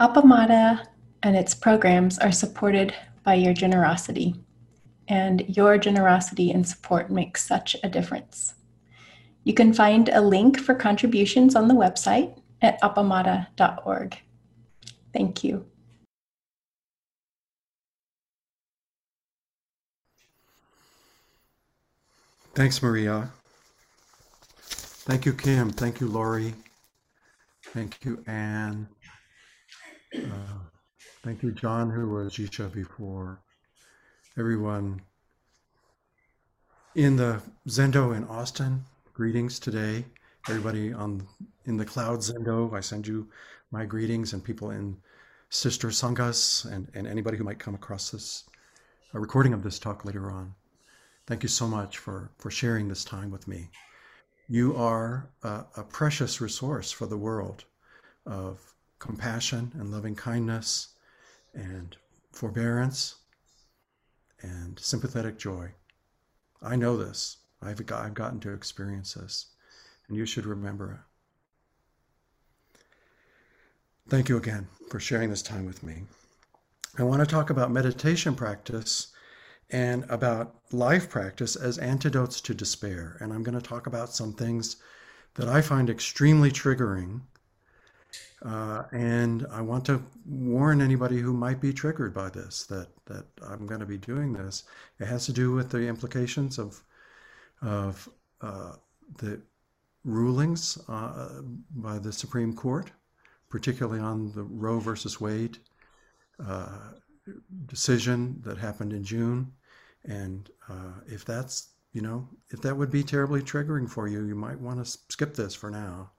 Appamada and its programs are supported by your generosity, and your generosity and support makes such a difference. You can find a link for contributions on the website at appamada.org. Thank you. Thanks, Maria. Thank you, Kim. Thank you, Lori. Thank you, Anne. Uh, thank you, John, who was Jisha before. Everyone in the Zendo in Austin, greetings today. Everybody on in the Cloud Zendo, I send you my greetings, and people in Sister Sanghas, and, and anybody who might come across this a recording of this talk later on. Thank you so much for, for sharing this time with me. You are a, a precious resource for the world of compassion and loving kindness and forbearance and sympathetic joy. I know this. I've, got, I've gotten to experience this, and you should remember it. Thank you again for sharing this time with me. I want to talk about meditation practice and about life practice as antidotes to despair. And I'm going to talk about some things that I find extremely triggering. Uh, and I want to warn anybody who might be triggered by this that that I'm going to be doing this. It has to do with the implications of of uh, the rulings uh, by the Supreme Court, particularly on the Roe versus Wade uh, decision that happened in June, and uh, if that's, you know, if that would be terribly triggering for you, you might want to skip this for now.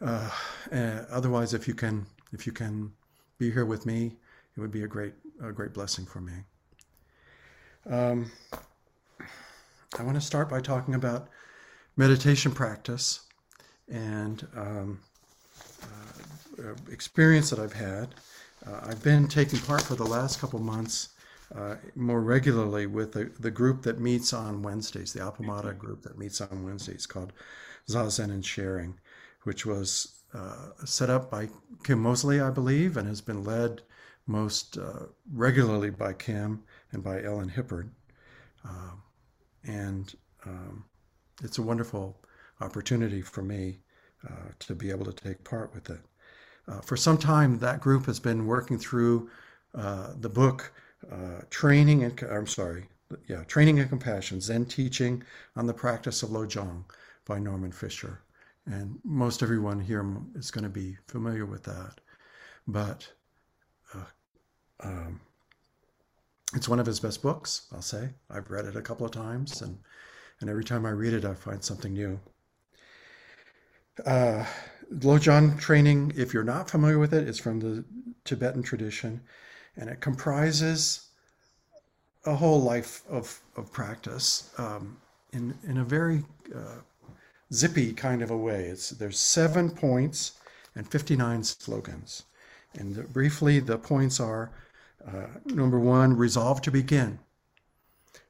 Uh, otherwise, if you can, if you can be here with me, it would be a great, a great blessing for me. Um, I want to start by talking about meditation practice and um, uh, experience that I've had. Uh, I've been taking part for the last couple months uh, more regularly with the, the group that meets on Wednesdays, the Appamada group that meets on Wednesdays called Zazen and Sharing, which was uh, set up by Kim Mosley, I believe, and has been led most uh, regularly by Kim and by Ellen Hippard. Um, and um, it's a wonderful opportunity for me uh, to be able to take part with it. Uh, for some time, that group has been working through the book uh, training and I'm sorry, yeah, training and compassion, Zen teaching on the practice of Lojong by Norman Fischer, and most everyone here is going to be familiar with that. But uh, um, it's one of his best books, I'll say. I've read it a couple of times, and and every time I read it, I find something new. Uh, Lojong training, if you're not familiar with it, is from the Tibetan tradition and it comprises a whole life of, of practice um, in, in a very uh, zippy kind of a way. It's, there's seven points and 59 slogans. And the, briefly, the points are uh, number one, resolve to begin.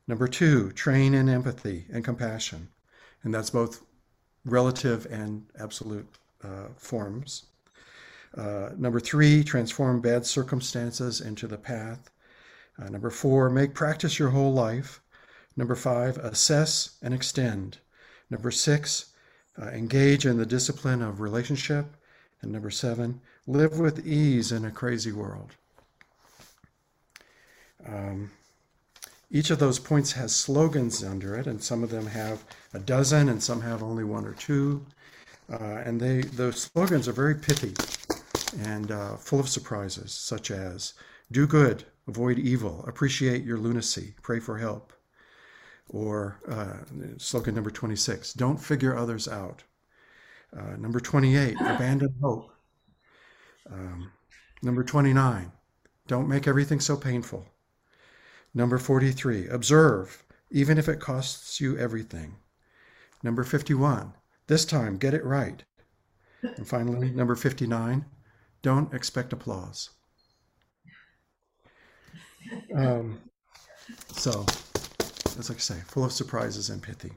Number two, train in empathy and compassion. And that's both relative and absolute uh, forms. Uh, number three, transform bad circumstances into the path. Uh, number four, make practice your whole life. Number five, assess and extend. Number six, uh, engage in the discipline of relationship. And number seven, live with ease in a crazy world. Um, each of those points has slogans under it, and some of them have a dozen, and some have only one or two. Uh, and they those slogans are very pithy and uh, full of surprises, such as do good, avoid evil, appreciate your lunacy, pray for help. Or uh, slogan number 26, don't figure others out. Uh, number 28, abandon hope. Um, number 29, don't make everything so painful. Number 43, observe, even if it costs you everything. Number 51, this time get it right. And finally, number 59, don't expect applause. Um, so, as I say, full of surprises and pithy.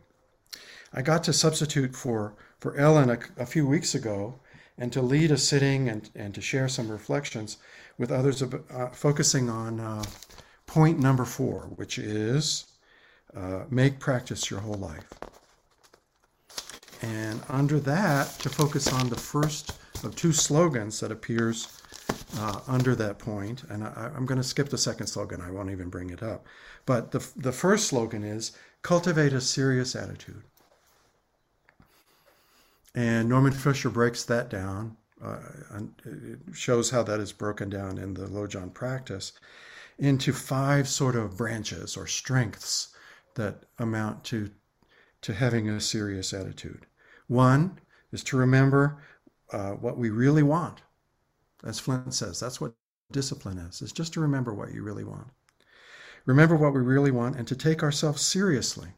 I got to substitute for for Ellen a, a few weeks ago, and to lead a sitting and, and to share some reflections with others, uh, focusing on uh, point number four, which is uh, make practice your whole life. And under that, to focus on the first of two slogans that appears uh, under that point, and I, am going to skip the second slogan. I won't even bring it up. But the, the first slogan is cultivate a serious attitude. And Norman Fischer breaks that down, uh, and it shows how that is broken down in the Lojong practice into five sort of branches or strengths that amount to, to having a serious attitude. One is to remember uh, what we really want. As Flint says, that's what discipline is, is just to remember what you really want. Remember what we really want and to take ourselves seriously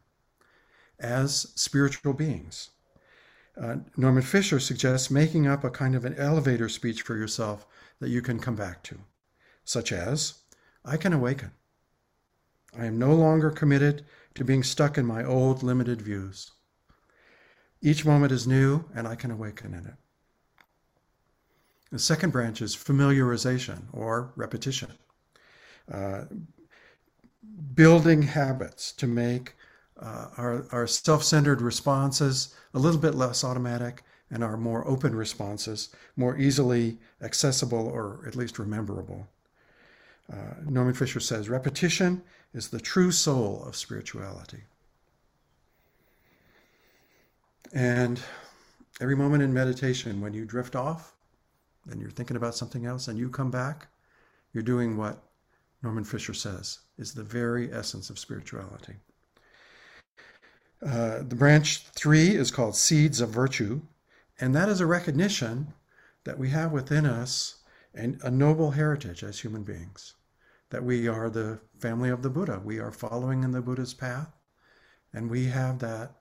as spiritual beings. Uh, Norman Fischer suggests making up a kind of an elevator speech for yourself that you can come back to, such as, I can awaken. I am no longer committed to being stuck in my old limited views. Each moment is new, and I can awaken in it. The second branch is familiarization or repetition. Uh, building habits to make uh, our, our self centered responses a little bit less automatic and our more open responses more easily accessible or at least rememberable. Uh, Norman Fischer says repetition is the true soul of spirituality. And every moment in meditation, when you drift off and you're thinking about something else and you come back, you're doing what Norman Fischer says is the very essence of spirituality. Uh, the branch three is called Seeds of Virtue, and that is a recognition that we have within us and a noble heritage as human beings. That we are the family of the Buddha. We are following in the Buddha's path, and we have that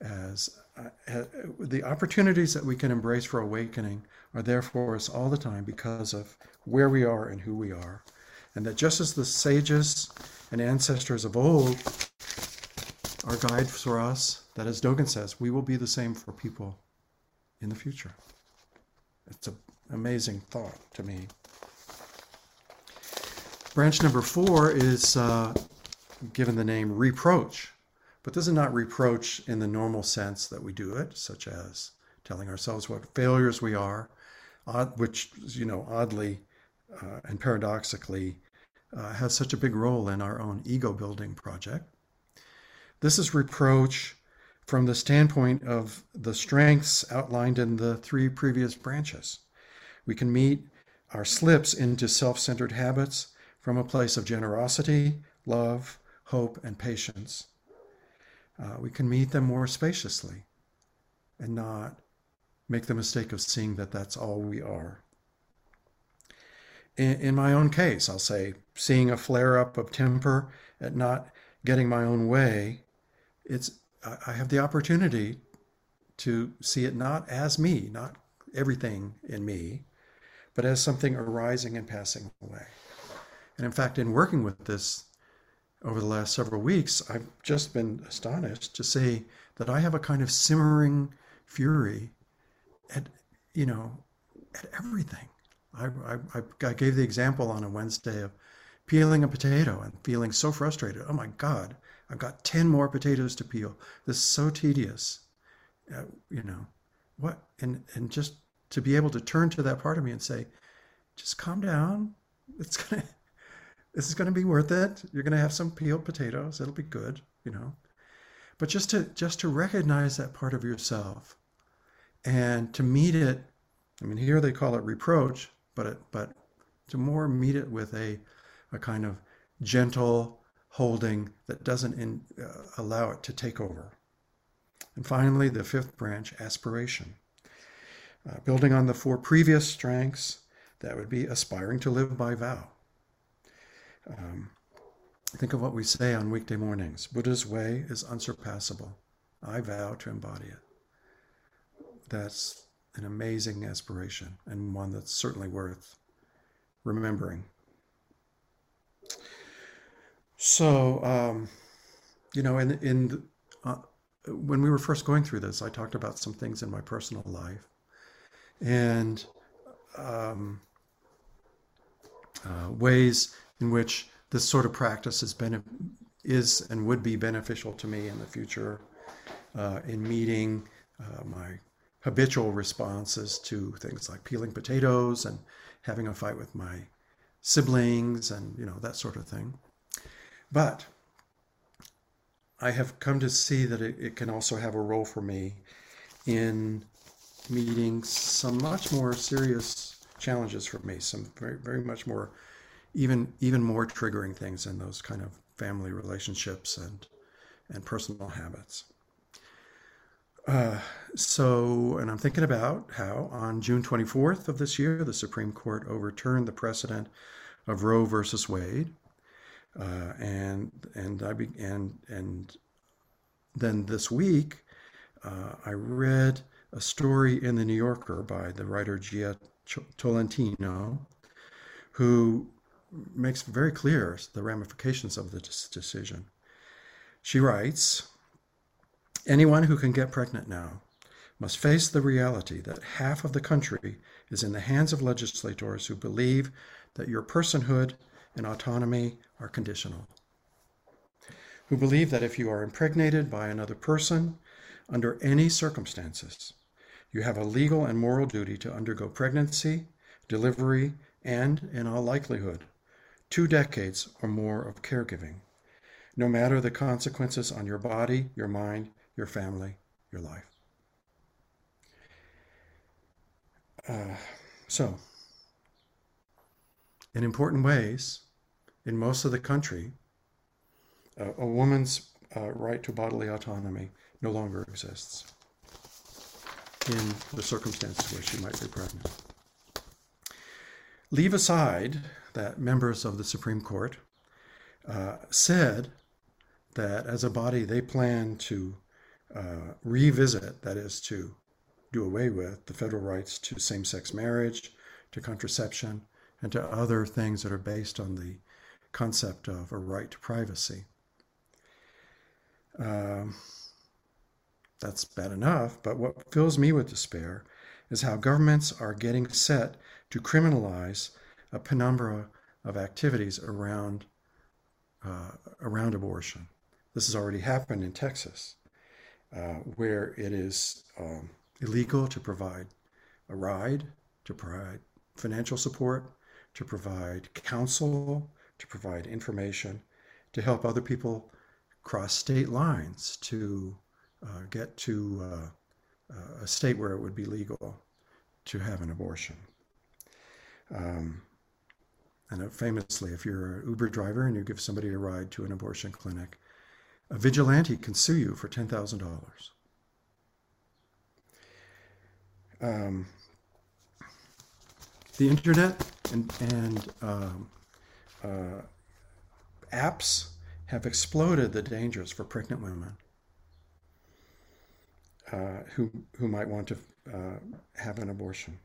as uh, the opportunities that we can embrace for awakening are there for us all the time because of where we are and who we are. And that just as the sages and ancestors of old are guides for us that, as Dogen says, we will be the same for people in the future. It's an amazing thought to me. Branch number four is uh, given the name reproach, but this is not reproach in the normal sense that we do it, such as telling ourselves what failures we are, which, you know, oddly uh, and paradoxically uh, has such a big role in our own ego building project. This is reproach from the standpoint of the strengths outlined in the three previous branches. We can meet our slips into self centered habits from a place of generosity, love, hope, and patience. Uh, we can meet them more spaciously and not make the mistake of seeing that that's all we are. In, in my own case, I'll say, seeing a flare up of temper at not getting my own way it's I have the opportunity to see it not as me, not everything in me, but as something arising and passing away. And in fact, in working with this over the last several weeks, I've just been astonished to see that I have a kind of simmering fury at, you know, at everything. I, I, I gave the example on a Wednesday of peeling a potato and feeling so frustrated. Oh my God, I've got 10 more potatoes to peel. This is so tedious. Uh, you know, what? And, and just to be able to turn to that part of me and say, just calm down. It's going to, this is going to be worth it. You're going to have some peeled potatoes. It'll be good, you know. But just to, just to recognize that part of yourself and to meet it, I mean, here they call it reproach, but it, but to more meet it with a, a kind of gentle, holding that doesn't in, uh, allow it to take over. And finally, the fifth branch, aspiration. Uh, building on the four previous strengths, that would be aspiring to live by vow. Um, think of what we say on weekday mornings Buddha's way is unsurpassable. I vow to embody it. That's an amazing aspiration and one that's certainly worth remembering. So, um, you know, in in uh, when we were first going through this, I talked about some things in my personal life, and um, uh, ways in which this sort of practice has been is and would be beneficial to me in the future uh, in meeting uh, my habitual responses to things like peeling potatoes and having a fight with my siblings and you know that sort of thing. But i have come to see that it, it can also have a role for me in meeting some much more serious challenges for me some very very much more even even more triggering things in those kind of family relationships and and personal habits uh, so, and I'm thinking about how on June 24th of this year, the Supreme Court overturned the precedent of Roe versus Wade, uh, and and I be, and and then this week, uh, I read a story in the New Yorker by the writer Jia Tolentino, who makes very clear the ramifications of this decision. She writes. Anyone who can get pregnant now must face the reality that half of the country is in the hands of legislators who believe that your personhood and autonomy are conditional, who believe that if you are impregnated by another person, under any circumstances, you have a legal and moral duty to undergo pregnancy, delivery, and, in all likelihood, two decades or more of caregiving, no matter the consequences on your body, your mind, your family, your life. Uh, so, in important ways, in most of the country, a woman's uh, right to bodily autonomy no longer exists in the circumstances where she might be pregnant. Leave aside that members of the Supreme Court uh, said that as a body they plan to uh, revisit, that is, to do away with the federal rights to same sex marriage, to contraception, and to other things that are based on the concept of a right to privacy. Um, that's bad enough, but what fills me with despair is how governments are getting set to criminalize a penumbra of activities around uh, around abortion. This has already happened in Texas. Uh, where it is um, illegal to provide a ride, to provide financial support, to provide counsel, to provide information, to help other people cross state lines to uh, get to uh, uh a state where it would be legal to have an abortion. Um, and famously, if you're an Uber driver and you give somebody a ride to an abortion clinic, a vigilante can sue you for $10,000. Um, the internet and, and um, uh, apps have exploded the dangers for pregnant women uh, who, who might want to uh, have an abortion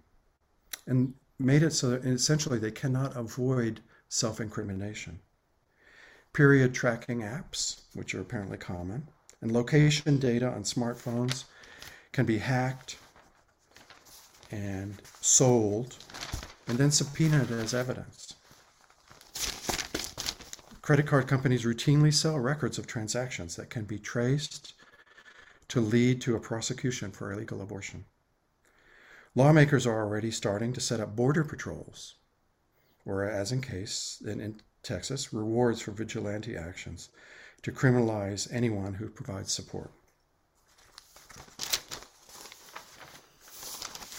and made it so that essentially they cannot avoid self incrimination period tracking apps, which are apparently common, and location data on smartphones can be hacked and sold and then subpoenaed as evidence. Credit card companies routinely sell records of transactions that can be traced to lead to a prosecution for illegal abortion. Lawmakers are already starting to set up border patrols, or as in case in, in Texas, rewards for vigilante actions to criminalize anyone who provides support.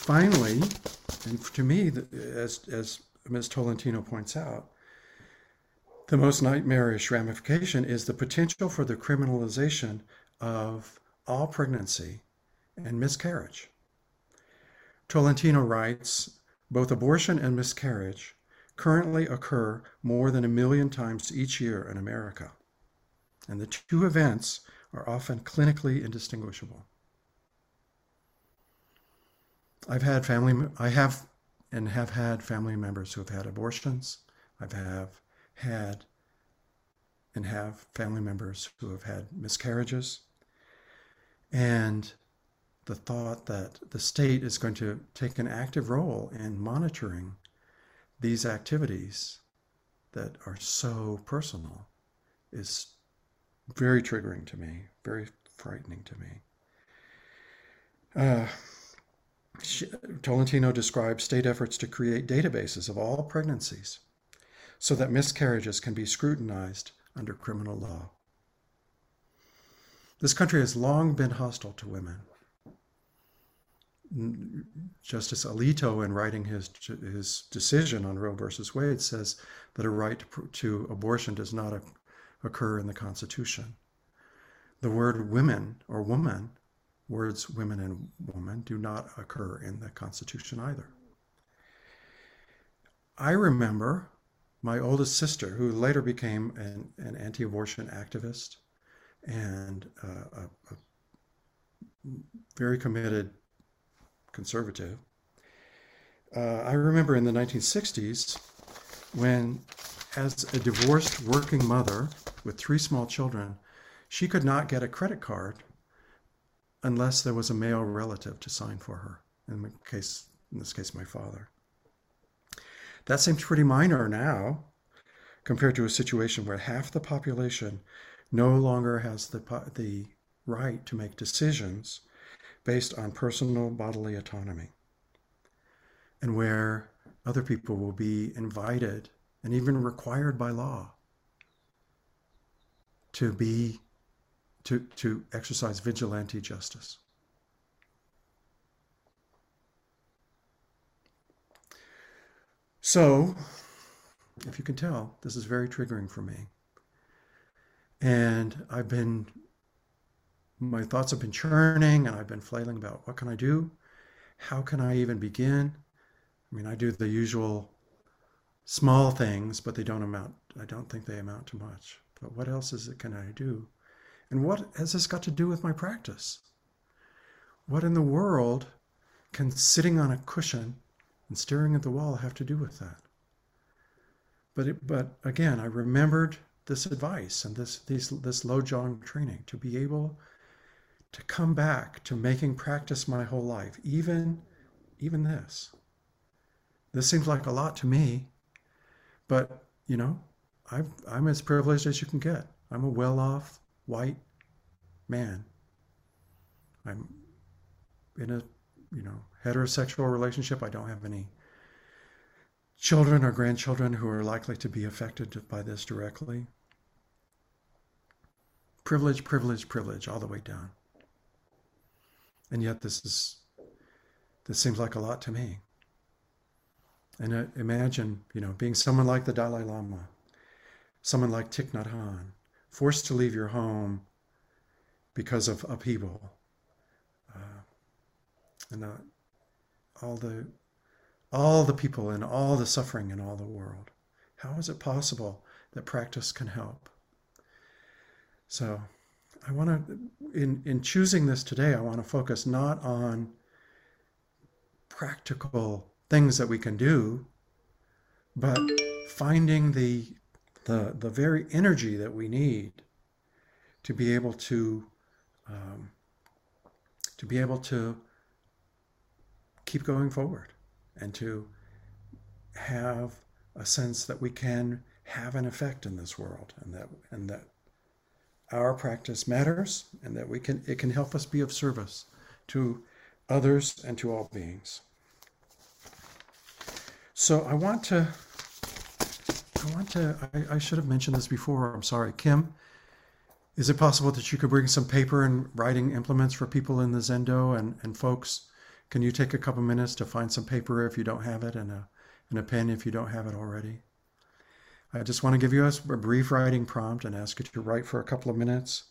Finally, and to me, as, as Ms. Tolentino points out, the most nightmarish ramification is the potential for the criminalization of all pregnancy and miscarriage. Tolentino writes both abortion and miscarriage currently occur more than a million times each year in America. And the two events are often clinically indistinguishable. I've had family, I have and have had family members who have had abortions. I've have had and have family members who have had miscarriages. And the thought that the state is going to take an active role in monitoring these activities that are so personal is very triggering to me, very frightening to me. Uh, Tolentino describes state efforts to create databases of all pregnancies so that miscarriages can be scrutinized under criminal law. This country has long been hostile to women. Justice Alito, in writing his, his decision on Roe versus Wade, says that a right to, abortion does not occur in the Constitution. The word women or woman, words women and woman, do not occur in the Constitution either. I remember my oldest sister, who later became an, an anti abortion activist and uh, a, a very committed conservative. Uh, I remember in the 1960s when, as a divorced working mother with three small children, she could not get a credit card unless there was a male relative to sign for her. In case, in this case, my father. That seems pretty minor now, compared to a situation where half the population no longer has the the right to make decisions based on personal bodily autonomy, and where other people will be invited and even required by law to be to, to exercise vigilante justice. So, if you can tell, this is very triggering for me. And I've been my thoughts have been churning and I've been flailing about what can I do? How can I even begin? I mean, I do the usual small things, but they don't amount, I don't think they amount to much. But what else is it can I do? And what has this got to do with my practice? What in the world can sitting on a cushion and staring at the wall have to do with that? But it, but again, I remembered this advice and this these this Lojong training to be able to come back to making practice my whole life, even even this. This seems like a lot to me, but you know, i am as privileged as you can get. I'm a well-off white man. I'm in a you know heterosexual relationship. I don't have any children or grandchildren who are likely to be affected by this directly. Privilege, privilege, privilege, all the way down. And yet, this is this seems like a lot to me. And uh, imagine, you know, being someone like the Dalai Lama, someone like Thich Nhat Hanh, forced to leave your home because of upheaval, uh, and uh, all the all the people and all the suffering in all the world. How is it possible that practice can help? So, I want to, in in choosing this today, I want to focus not on practical things that we can do, but finding the the the very energy that we need to be able to um, to be able to keep going forward and to have a sense that we can have an effect in this world and that and that our practice matters and that we can it can help us be of service to others and to all beings. So I want to I want to I, I should have mentioned this before. I'm sorry. Kim, is it possible that you could bring some paper and writing implements for people in the Zendo and, and folks? Can you take a couple minutes to find some paper if you don't have it and a, and a pen if you don't have it already? I just want to give you a, a brief writing prompt and ask you to write for a couple of minutes.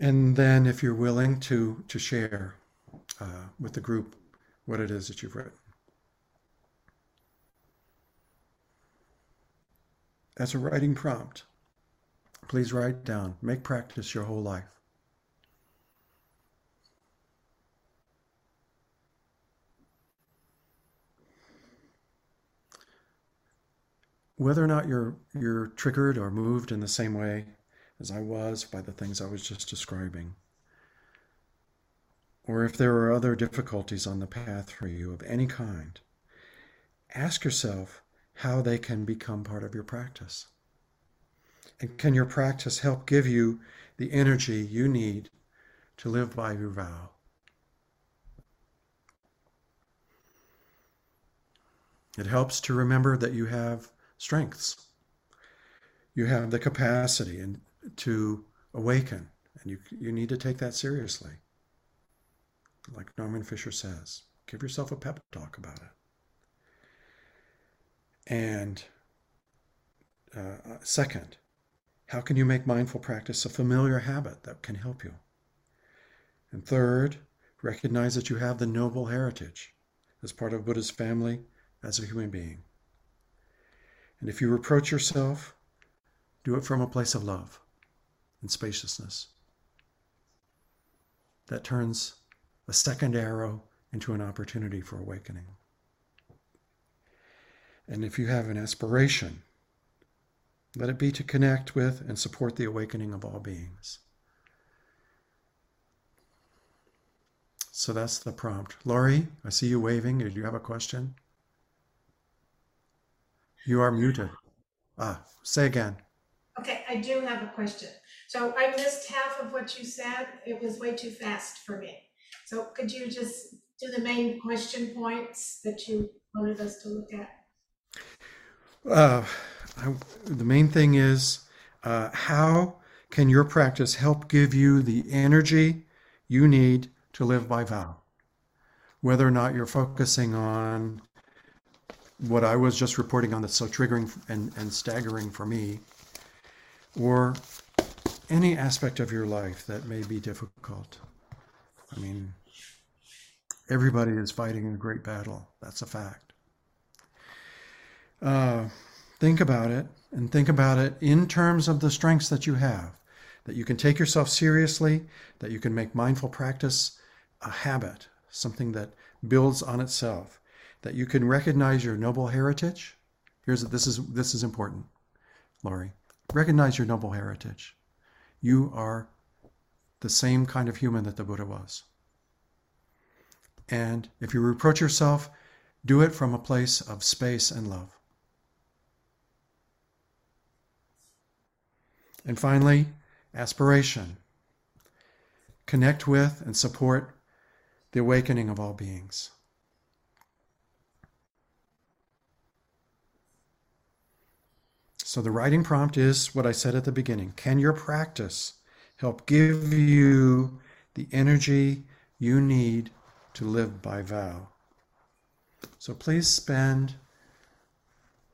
And then, if you're willing to, to share uh, with the group what it is that you've written. As a writing prompt, Please write down. Make practice your whole life. Whether or not you're you're triggered or moved in the same way as I was by the things I was just describing. or if there are other difficulties on the path for you of any kind, ask yourself how they can become part of your practice. And can your practice help give you the energy you need to live by your vow? It helps to remember that you have strengths. You have the capacity and to awaken, and you, you need to take that seriously. Like Norman Fischer says, give yourself a pep talk about it. And uh, second, how can you make mindful practice a familiar habit that can help you? And third, recognize that you have the noble heritage as part of Buddha's family as a human being. And if you reproach yourself, do it from a place of love and spaciousness. That turns a second arrow into an opportunity for awakening. And if you have an aspiration, let it be to connect with and support the awakening of all beings. So that's the prompt. Laurie, I see you waving. Do you have a question? You are muted. Ah, say again. Okay, I do have a question. So I missed half of what you said. It was way too fast for me. So could you just do the main question points that you wanted us to look at? Uh, I, the main thing is uh, how can your practice help give you the energy you need to live by vow? Whether or not you're focusing on what I was just reporting on that's so triggering and, and staggering for me, or any aspect of your life that may be difficult. I mean, everybody is fighting a great battle. That's a fact. Uh, think about it and think about it in terms of the strengths that you have, that you can take yourself seriously, that you can make mindful practice a habit, something that builds on itself, that you can recognize your noble heritage. Here's this is this is important, Laurie. Recognize your noble heritage. You are the same kind of human that the Buddha was. And if you reproach yourself, do it from a place of space and love. And finally, aspiration. Connect with and support the awakening of all beings. So the writing prompt is what I said at the beginning. Can your practice help give you the energy you need to live by vow? So please spend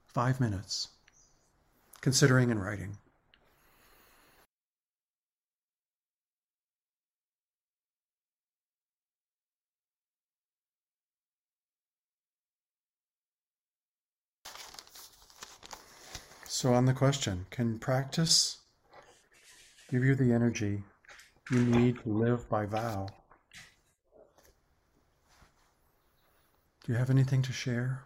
five minutes considering and writing. So, on the question, can practice give you the energy you need to live by vow? Do you have anything to share?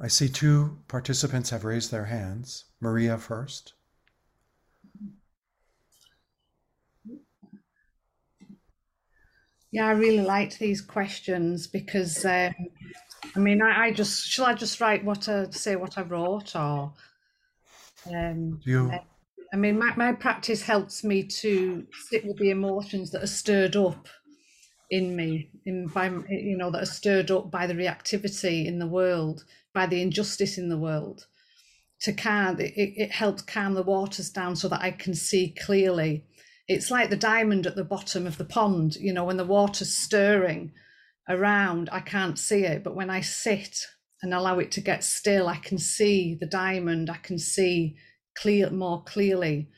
I see two participants have raised their hands. Maria first. Yeah, I really liked these questions because um, I mean, I, I, just shall I just write what I say what I wrote or um, you. Uh, I mean, my, my practice helps me to sit with the emotions that are stirred up in me, in by you know that are stirred up by the reactivity in the world, by the injustice in the world. To calm, it, it helps calm the waters down so that I can see clearly it's like the diamond at the bottom of the pond you know when the water's stirring around i can't see it but when i sit and allow it to get still i can see the diamond i can see clear more clearly.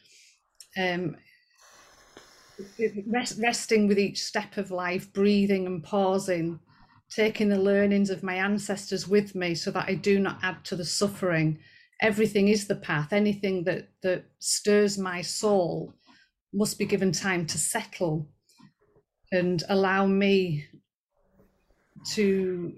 Um rest, resting with each step of life breathing and pausing taking the learnings of my ancestors with me so that i do not add to the suffering. Everything is the path. Anything that that stirs my soul must be given time to settle and allow me to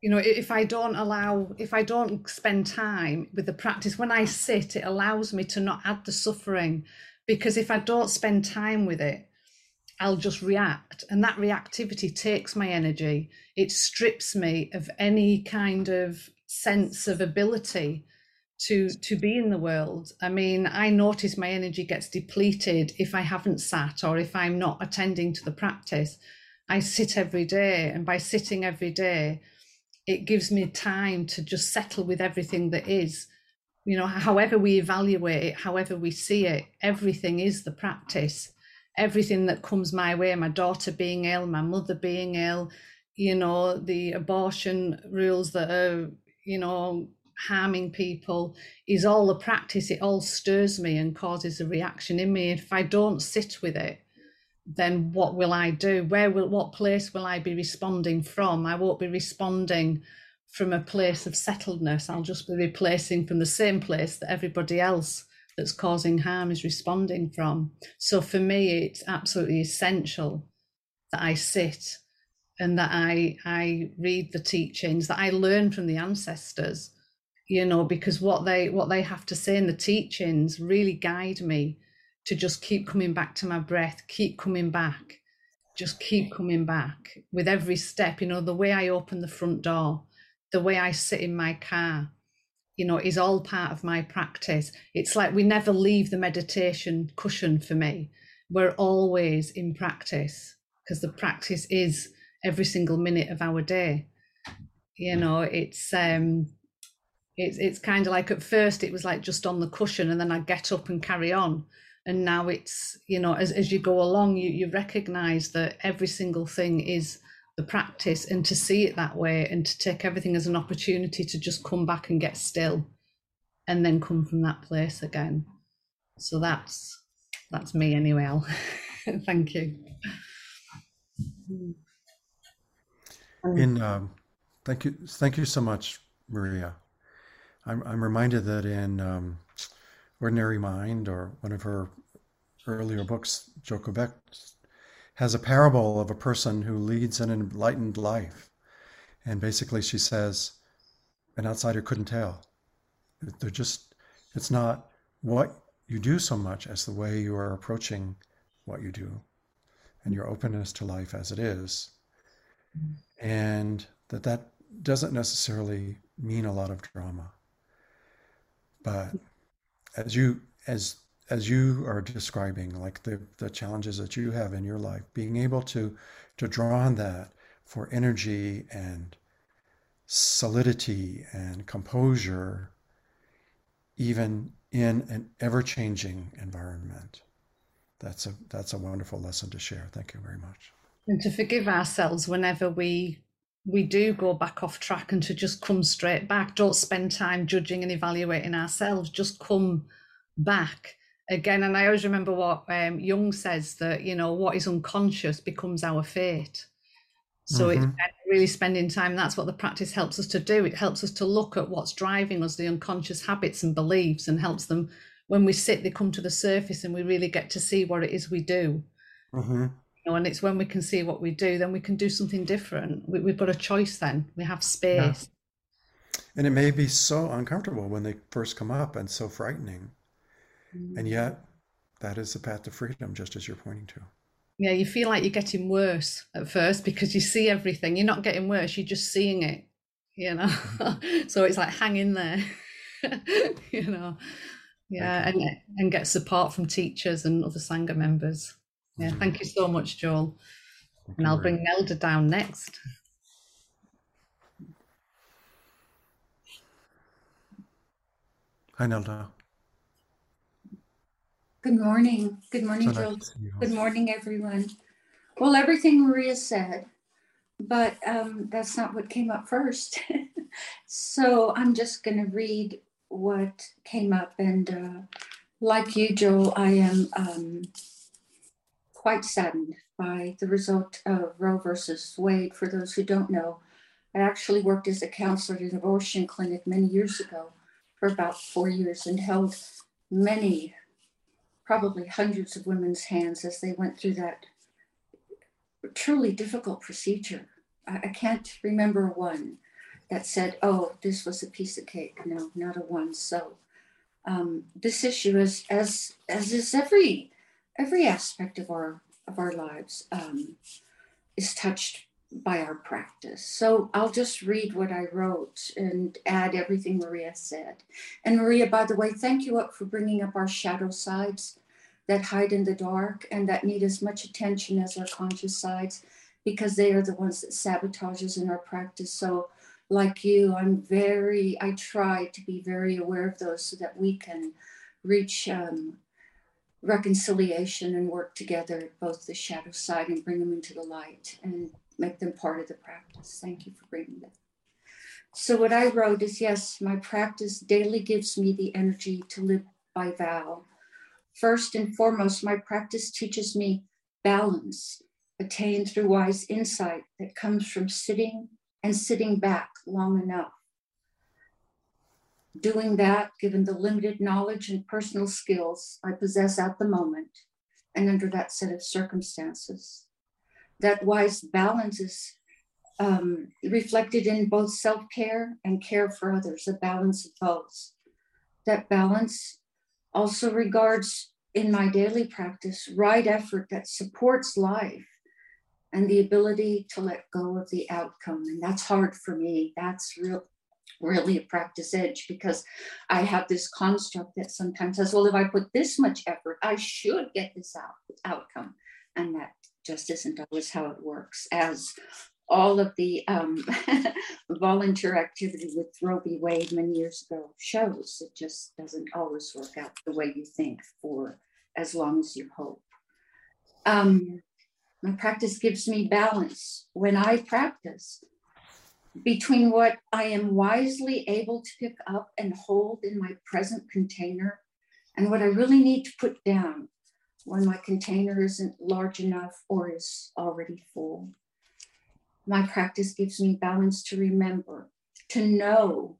you know if i don't allow if i don't spend time with the practice when i sit it allows me to not add the suffering. Because if i don't spend time with it i'll just react. And that reactivity takes my energy. It strips me of any kind of sense of ability to to be in the world i mean i notice my energy gets depleted if i haven't sat or if i'm not attending to the practice. I sit every day and by sitting every day it gives me time to just settle with everything that is. You know however we evaluate it however we see it everything is the practice. Everything that comes my way my daughter being ill my mother being ill you know the abortion rules that are you know harming people is all the practice it all stirs me and causes a reaction in me if i don't sit with it then what will I do? Where will what place will I be responding from? I won't be responding from a place of settledness. I'll just be replacing from the same place that everybody else that's causing harm is responding from. So for me, it's absolutely essential that I sit and that I I read the teachings, that I learn from the ancestors, you know, because what they what they have to say in the teachings really guide me to just keep coming back to my breath, keep coming back, just keep coming back with every step. You know, the way I open the front door, the way I sit in my car, you know, is all part of my practice. It's like we never leave the meditation cushion for me. We're always in practice because the practice is every single minute of our day. You know, it's um it's it's kind of like at first it was like just on the cushion and then I get up and carry on. And now it's you know as, as you go along you you recognize that every single thing is the practice and to see it that way and to take everything as an opportunity to just come back and get still and then come from that place again. So that's that's me anyway thank you. In um, thank you thank you so much maria i'm, I'm reminded that in um, Ordinary Mind or one of her earlier books, Joko Beck, has a parable of a person who leads an enlightened life. And basically, she says, an outsider couldn't tell. They're just, it's not what you do so much as the way you are approaching what you do and your openness to life as it is. And that that doesn't necessarily mean a lot of drama. But as you as as you are describing like the the challenges that you have in your life being able to to draw on that for energy and solidity and composure even in an ever-changing environment. That's a that's a wonderful lesson to share. Thank you very much. And to forgive ourselves whenever we we do go back off track and to just come straight back. Don't spend time judging and evaluating ourselves. Just come back again. And I always remember what um, Jung says that, you know, what is unconscious becomes our fate. So mm-hmm. it's really spending time. That's what the practice helps us to do. It helps us to look at what's driving us, the unconscious habits and beliefs, and helps them when we sit, they come to the surface and we really get to see what it is we do. Mm-hmm know, and it's when we can see what we do, then we can do something different. We, have got a choice then. We have space. Yeah. And it may be so uncomfortable when they first come up and so frightening. Mm. And yet, that is the path to freedom, just as you're pointing to. Yeah, you feel like you're getting worse at first because you see everything. You're not getting worse, you're just seeing it, you know. Mm-hmm. so it's like hang in there, you know. Yeah, and, and get support from teachers and other Sangha members. Yeah, thank you so much, Joel. Thank and I'll bring Nelda down next. Hi, Nelda. Good morning. Good morning, so Joel. Nice Good morning, everyone. Well, everything Maria said, but um, that's not what came up first. so I'm just going to read what came up. And uh, like you, Joel, I am um, quite saddened by the result of Roe versus Wade. For those who don't know, I actually worked as a counselor at an abortion clinic many years ago for about four years and held many, probably hundreds of women's hands as they went through that truly difficult procedure. I, I can't remember one that said, oh, this was a piece of cake. No, not a one. So um, this issue is as as is every every aspect of our of our lives um, is touched by our practice. So I'll just read what I wrote and add everything Maria said. And Maria, by the way, thank you up for bringing up our shadow sides that hide in the dark and that need as much attention as our conscious sides because they are the ones that sabotage us in our practice. So like you, I'm very, I try to be very aware of those so that we can reach um, reconciliation and work together, both the shadow side and bring them into the light and make them part of the practice. Thank you for bringing that. So, what I wrote is yes, my practice daily gives me the energy to live by vow. First and foremost, my practice teaches me balance attained through wise insight that comes from sitting and sitting back long enough. Doing that, given the limited knowledge and personal skills I possess at the moment and under that set of circumstances. That wise balance is um, reflected in both self care and care for others, a balance of both. That balance also regards in my daily practice right effort that supports life and the ability to let go of the outcome. And that's hard for me. That's real, really a practice edge because I have this construct that sometimes says, well, if I put this much effort, I should get this out, outcome. And that just isn't always how it works. As all of the um, volunteer activity with Roe v. Wade many years ago shows, it just doesn't always work out the way you think for as long as you hope. Um, my practice gives me balance when I practice between what I am wisely able to pick up and hold in my present container and what I really need to put down when my container isn't large enough or is already full. My practice gives me balance to remember, to know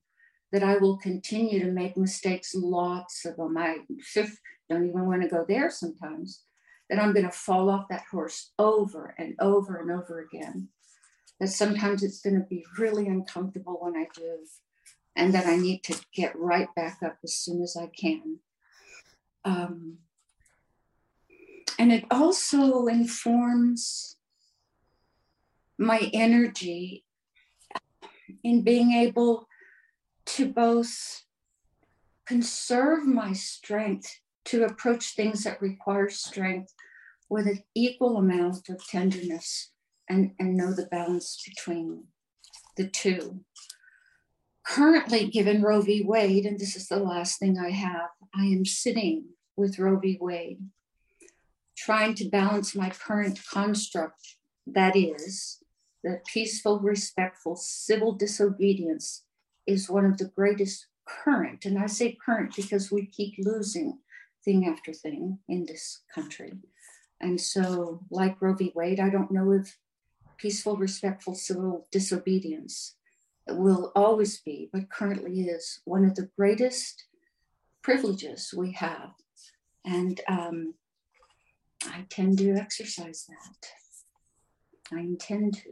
that I will continue to make mistakes, lots of them. I don't even want to go there sometimes that I'm going to fall off that horse over and over and over again. That sometimes it's going to be really uncomfortable when I do, and that I need to get right back up as soon as I can. Um, and it also informs my energy in being able to both conserve my strength to approach things that require strength with an equal amount of tenderness and, and know the balance between the two. Currently, given Roe v. Wade, and this is the last thing I have, I am sitting with Roe v. Wade, trying to balance my current construct that is, that peaceful, respectful, civil disobedience is one of the greatest current, and I say current because we keep losing thing after thing in this country. And so, like Roe v. Wade, I don't know if peaceful, respectful civil disobedience will always be, but currently is, one of the greatest privileges we have. And um, I tend to exercise that. I intend to.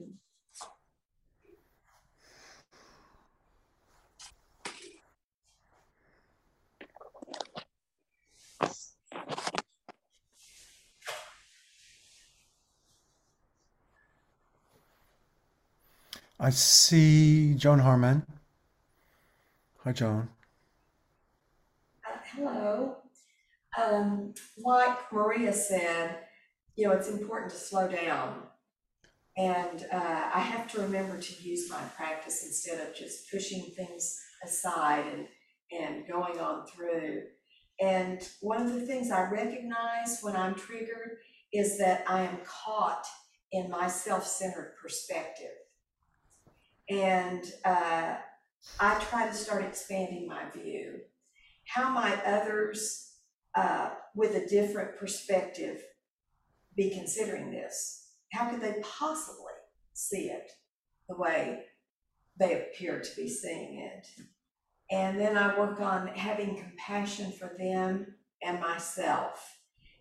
I see Joan Harmon. Hi, Joan. Uh, hello. Um, like Maria said, you know, it's important to slow down. And uh, I have to remember to use my practice instead of just pushing things aside and, and going on through. And one of the things I recognize when I'm triggered is that I am caught in my self centered perspective. And uh, I try to start expanding my view. How might others uh, with a different perspective be considering this? How could they possibly see it the way they appear to be seeing it? And then I work on having compassion for them and myself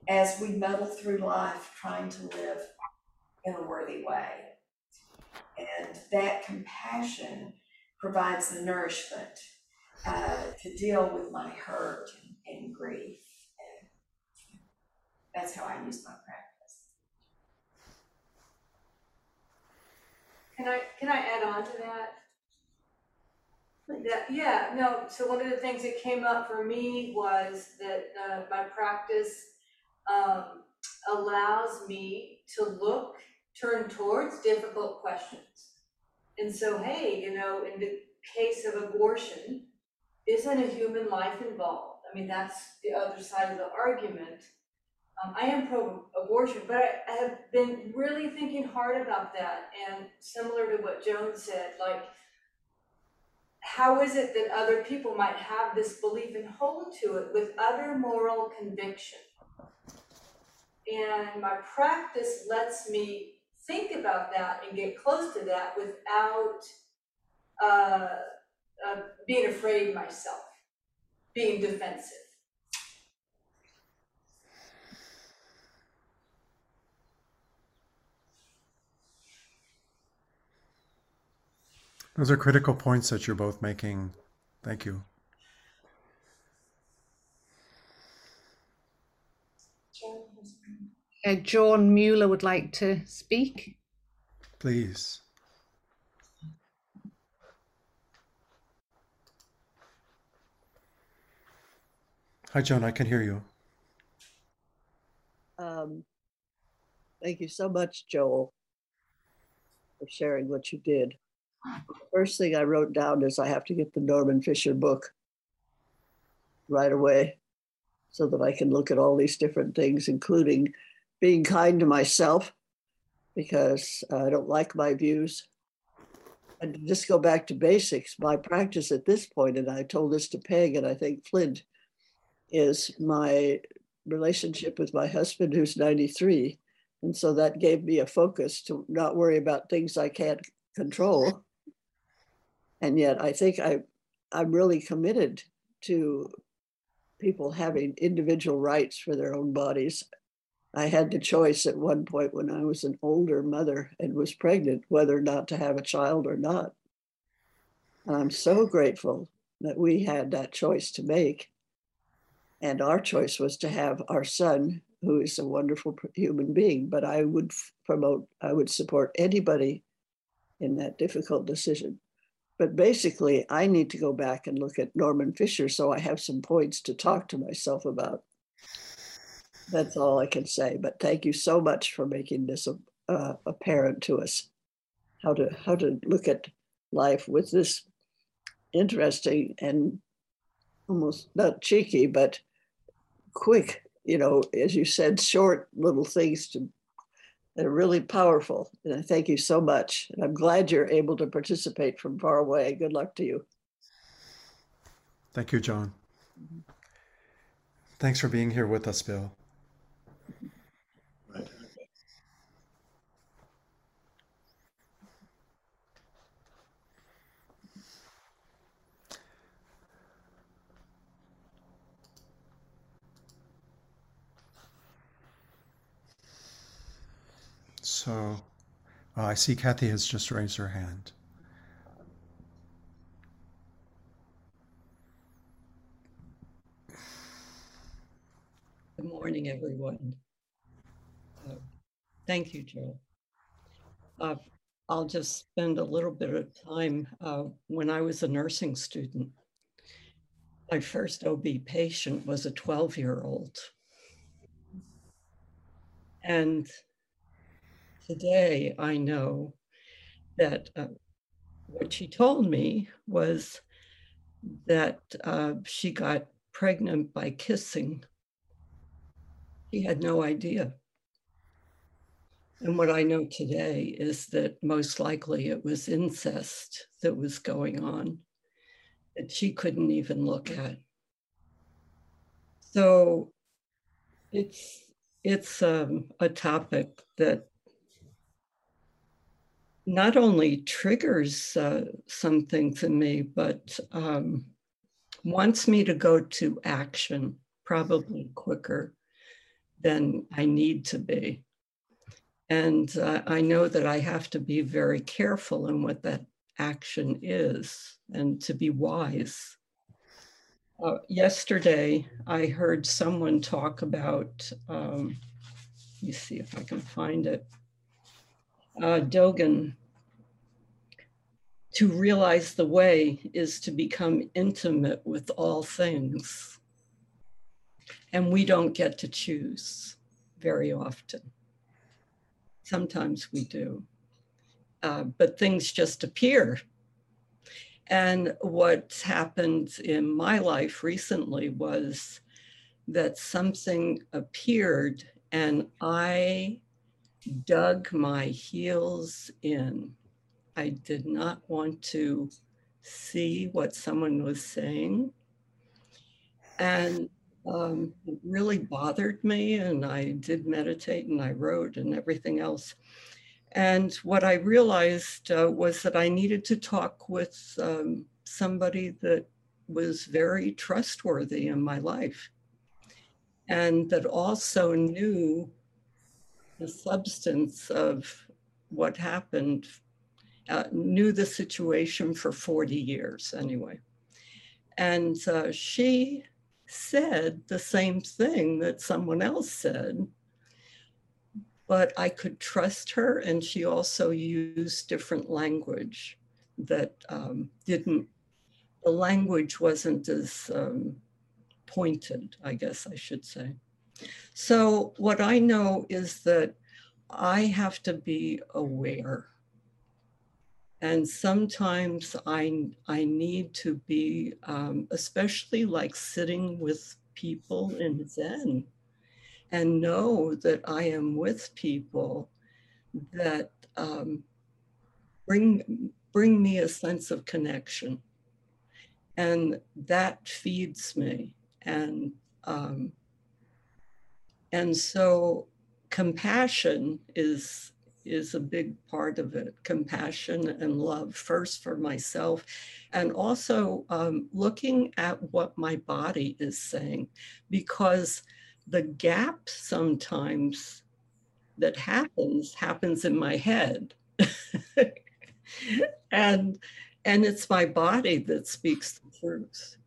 as we muddle through life trying to live in a worthy way. And that compassion provides the nourishment uh, to deal with my hurt and, and grief. And that's how I use my practice. Can I, can I add on to that? That, yeah, no, so one of the things that came up for me was that, uh, my practice, um, allows me to look, turn towards difficult questions. And so, hey, you know, in the case of abortion, isn't a human life involved? I mean, that's the other side of the argument. Um, I am pro-abortion, but I, I have been really thinking hard about that, and similar to what Joan said, like, how is it that other people might have this belief and hold to it with other moral conviction? And my practice lets me think about that and get close to that without uh, uh, being afraid myself, being defensive. Those are critical points that you're both making. Thank you. Uh, John Mueller would like to speak. Please. Hi, John, I can hear you. Um, thank you so much, Joel, for sharing what you did. First thing I wrote down is I have to get the Norman Fischer book right away so that I can look at all these different things, including being kind to myself because I don't like my views. And just go back to basics, my practice at this point, and I told this to Peg and I think Flint, is my relationship with my husband who's 93. And so that gave me a focus to not worry about things I can't control. And yet I think I, I'm really committed to people having individual rights for their own bodies. I had the choice at one point when I was an older mother and was pregnant whether or not to have a child or not. And I'm so grateful that we had that choice to make. And our choice was to have our son, who is a wonderful human being. But I would promote, I would support anybody in that difficult decision. But basically, I need to go back and look at Norman Fischer so I have some points to talk to myself about. That's all I can say. But thank you so much for making this uh, apparent to us. How to how to look at life with this interesting and almost not cheeky, but quick, you know, as you said, short little things to that are really powerful. And I thank you so much. And I'm glad you're able to participate from far away. Good luck to you. Thank you, John. Thanks for being here with us, Bill. So uh, I see Kathy has just raised her hand. Good morning, everyone. Uh, thank you, Joe. Uh, I'll just spend a little bit of time. Uh, when I was a nursing student, my first OB patient was a 12 year old. And today I know that uh, what she told me was that uh, she got pregnant by kissing. She had no idea. And what I know today is that most likely it was incest that was going on that she couldn't even look at. So it's it's um, a topic that not only triggers uh, something to me, but um, wants me to go to action probably quicker than I need to be. And uh, I know that I have to be very careful in what that action is and to be wise. Uh, yesterday, I heard someone talk about, um, let me see if I can find it. Uh, Dogen, to realize the way is to become intimate with all things. And we don't get to choose very often. Sometimes we do. Uh, but things just appear and what's happened in my life recently was that something appeared and I dug my heels in. I did not want to see what someone was saying. And um, it really bothered me. And I did meditate and I wrote and everything else. And what I realized uh, was that I needed to talk with um, somebody that was very trustworthy in my life and that also knew the substance of what happened, uh, knew the situation for 40 years anyway. And uh, she said the same thing that someone else said but I could trust her. And she also used different language that um, didn't, the language wasn't as um, pointed, I guess I should say. So, what I know is that I have to be aware. And sometimes I, I need to be, um, especially like sitting with people in Zen and know that I am with people that um, bring bring me a sense of connection, and that feeds me, and um, and so compassion is is a big part of it. Compassion and love first for myself and also um, looking at what my body is saying because the gap sometimes that happens happens in my head. And and it's my body that speaks the truth.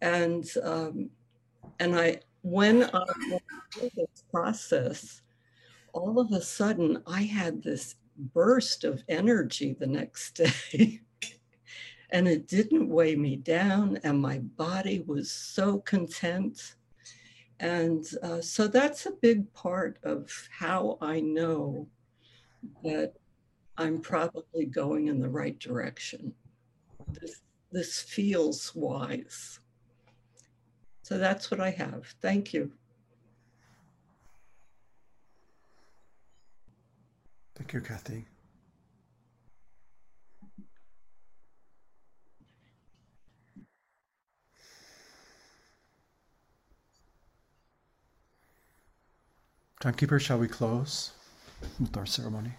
And um, and i when i went through this process all of a sudden i had this burst of energy the next day and it didn't weigh me down and my body was so content and uh, so that's a big part of how I know that I'm probably going in the right direction. This, this feels wise. So that's what I have. Thank you. Thank you, Kathy. Timekeeper, shall we close with our ceremony?